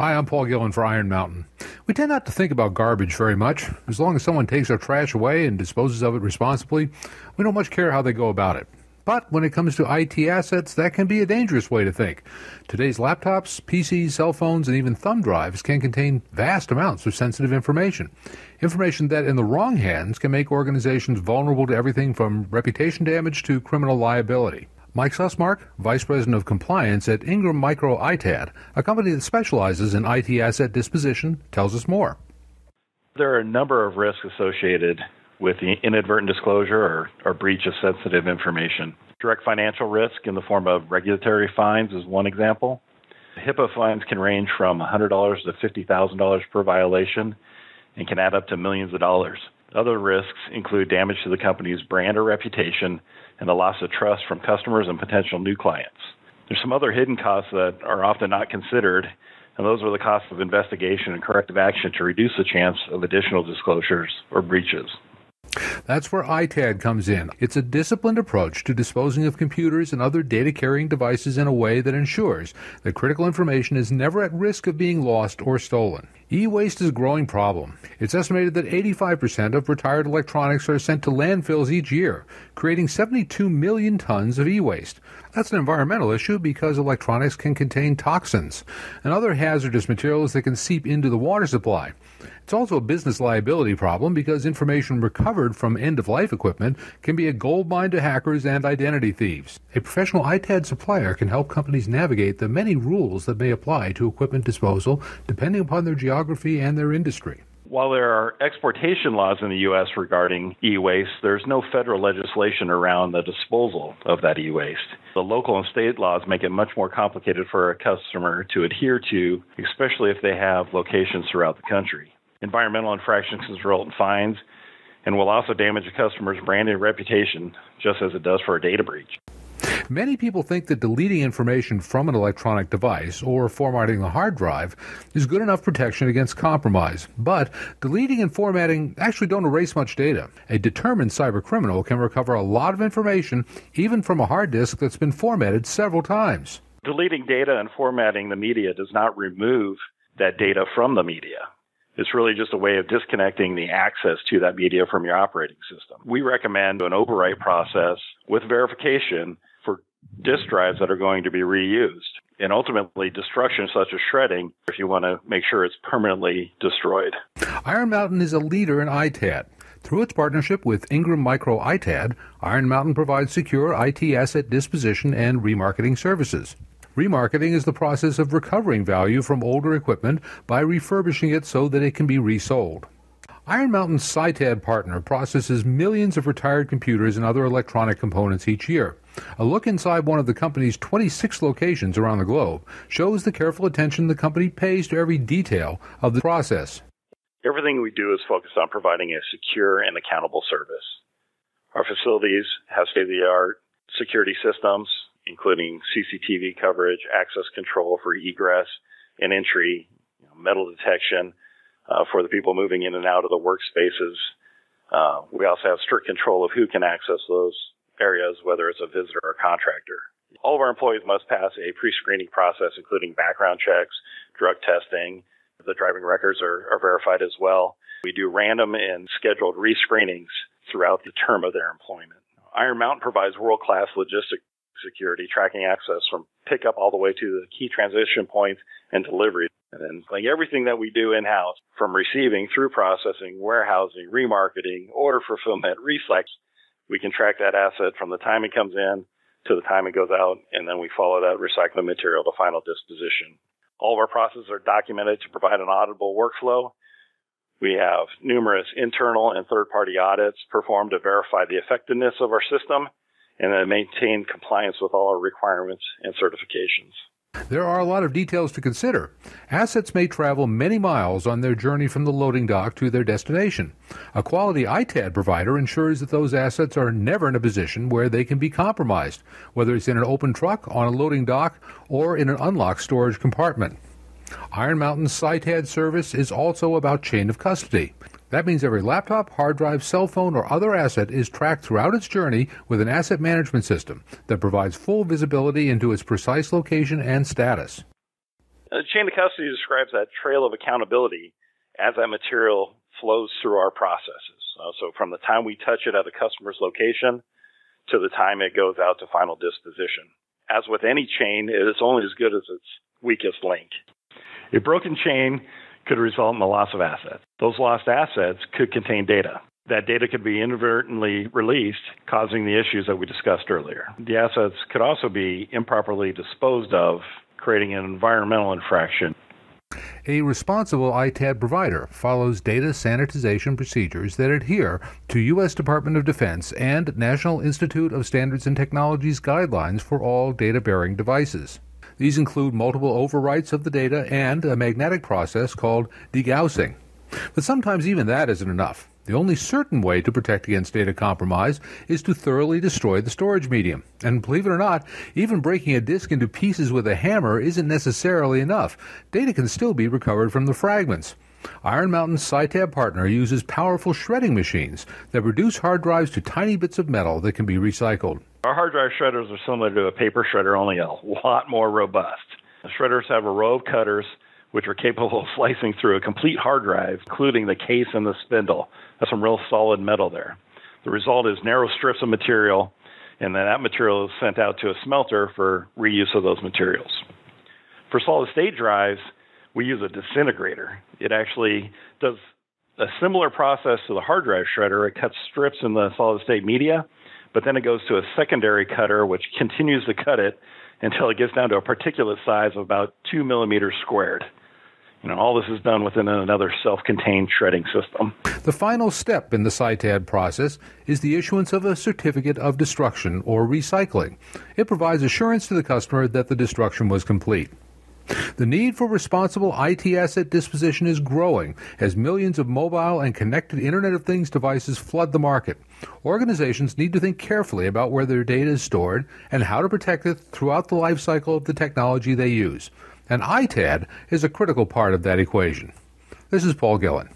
Hi, I'm Paul Gillen for Iron Mountain. We tend not to think about garbage very much. As long as someone takes our trash away and disposes of it responsibly, we don't much care how they go about it. But when it comes to IT assets, that can be a dangerous way to think. Today's laptops, PCs, cell phones, and even thumb drives can contain vast amounts of sensitive information. Information that, in the wrong hands, can make organizations vulnerable to everything from reputation damage to criminal liability. Mike Sussmark, Vice President of Compliance at Ingram Micro ITAD, a company that specializes in IT asset disposition, tells us more. There are a number of risks associated with the inadvertent disclosure or, or breach of sensitive information. Direct financial risk in the form of regulatory fines is one example. HIPAA fines can range from $100 to $50,000 per violation and can add up to millions of dollars. Other risks include damage to the company's brand or reputation and the loss of trust from customers and potential new clients. There's some other hidden costs that are often not considered, and those are the costs of investigation and corrective action to reduce the chance of additional disclosures or breaches. That's where ITAD comes in. It's a disciplined approach to disposing of computers and other data carrying devices in a way that ensures that critical information is never at risk of being lost or stolen. E waste is a growing problem. It's estimated that 85% of retired electronics are sent to landfills each year, creating 72 million tons of e waste. That's an environmental issue because electronics can contain toxins and other hazardous materials that can seep into the water supply. It's also a business liability problem because information recovered from end of life equipment can be a gold mine to hackers and identity thieves. A professional ITAD supplier can help companies navigate the many rules that may apply to equipment disposal depending upon their geography and their industry. While there are exportation laws in the U.S. regarding e waste, there's no federal legislation around the disposal of that e waste. The local and state laws make it much more complicated for a customer to adhere to, especially if they have locations throughout the country. Environmental infractions result in fines and will also damage a customer's brand and reputation, just as it does for a data breach. Many people think that deleting information from an electronic device or formatting the hard drive is good enough protection against compromise. But deleting and formatting actually don't erase much data. A determined cybercriminal can recover a lot of information, even from a hard disk that's been formatted several times. Deleting data and formatting the media does not remove that data from the media. It's really just a way of disconnecting the access to that media from your operating system. We recommend an overwrite process with verification disk drives that are going to be reused. And ultimately, destruction such as shredding if you want to make sure it's permanently destroyed. Iron Mountain is a leader in ITAD. Through its partnership with Ingram Micro ITAD, Iron Mountain provides secure IT asset disposition and remarketing services. Remarketing is the process of recovering value from older equipment by refurbishing it so that it can be resold. Iron Mountain's SITAD partner processes millions of retired computers and other electronic components each year. A look inside one of the company's 26 locations around the globe shows the careful attention the company pays to every detail of the process. Everything we do is focused on providing a secure and accountable service. Our facilities have state of the art security systems, including CCTV coverage, access control for egress and entry, you know, metal detection uh, for the people moving in and out of the workspaces. Uh, we also have strict control of who can access those areas, whether it's a visitor or contractor. All of our employees must pass a pre-screening process, including background checks, drug testing. The driving records are, are verified as well. We do random and scheduled rescreenings throughout the term of their employment. Iron Mountain provides world-class logistics security, tracking access from pickup all the way to the key transition points and delivery. And then like everything that we do in house, from receiving through processing, warehousing, remarketing, order fulfillment, reflex, we can track that asset from the time it comes in to the time it goes out, and then we follow that recycling material to final disposition. All of our processes are documented to provide an auditable workflow. We have numerous internal and third party audits performed to verify the effectiveness of our system and then maintain compliance with all our requirements and certifications. There are a lot of details to consider. Assets may travel many miles on their journey from the loading dock to their destination. A quality ITAD provider ensures that those assets are never in a position where they can be compromised, whether it's in an open truck, on a loading dock, or in an unlocked storage compartment. Iron Mountain's SITAD service is also about chain of custody. That means every laptop, hard drive, cell phone, or other asset is tracked throughout its journey with an asset management system that provides full visibility into its precise location and status. The chain of custody describes that trail of accountability as that material flows through our processes. Uh, so from the time we touch it at the customer's location to the time it goes out to final disposition. As with any chain, it is only as good as its weakest link. A broken chain could result in the loss of assets. Those lost assets could contain data. That data could be inadvertently released, causing the issues that we discussed earlier. The assets could also be improperly disposed of, creating an environmental infraction. A responsible ITAD provider follows data sanitization procedures that adhere to U.S. Department of Defense and National Institute of Standards and Technologies guidelines for all data bearing devices. These include multiple overwrites of the data and a magnetic process called degaussing. But sometimes even that isn't enough. The only certain way to protect against data compromise is to thoroughly destroy the storage medium. And believe it or not, even breaking a disk into pieces with a hammer isn't necessarily enough. Data can still be recovered from the fragments. Iron Mountain's SITAD partner uses powerful shredding machines that reduce hard drives to tiny bits of metal that can be recycled. Our hard drive shredders are similar to a paper shredder, only a lot more robust. The shredders have a row of cutters which are capable of slicing through a complete hard drive, including the case and the spindle. That's some real solid metal there. The result is narrow strips of material, and then that material is sent out to a smelter for reuse of those materials. For solid state drives, we use a disintegrator. It actually does a similar process to the hard drive shredder. It cuts strips in the solid state media, but then it goes to a secondary cutter, which continues to cut it until it gets down to a particulate size of about two millimeters squared. You know, all this is done within another self-contained shredding system. The final step in the SITAD process is the issuance of a certificate of destruction or recycling. It provides assurance to the customer that the destruction was complete. The need for responsible IT asset disposition is growing as millions of mobile and connected Internet of Things devices flood the market. Organizations need to think carefully about where their data is stored and how to protect it throughout the life cycle of the technology they use. And ITAD is a critical part of that equation. This is Paul Gillen.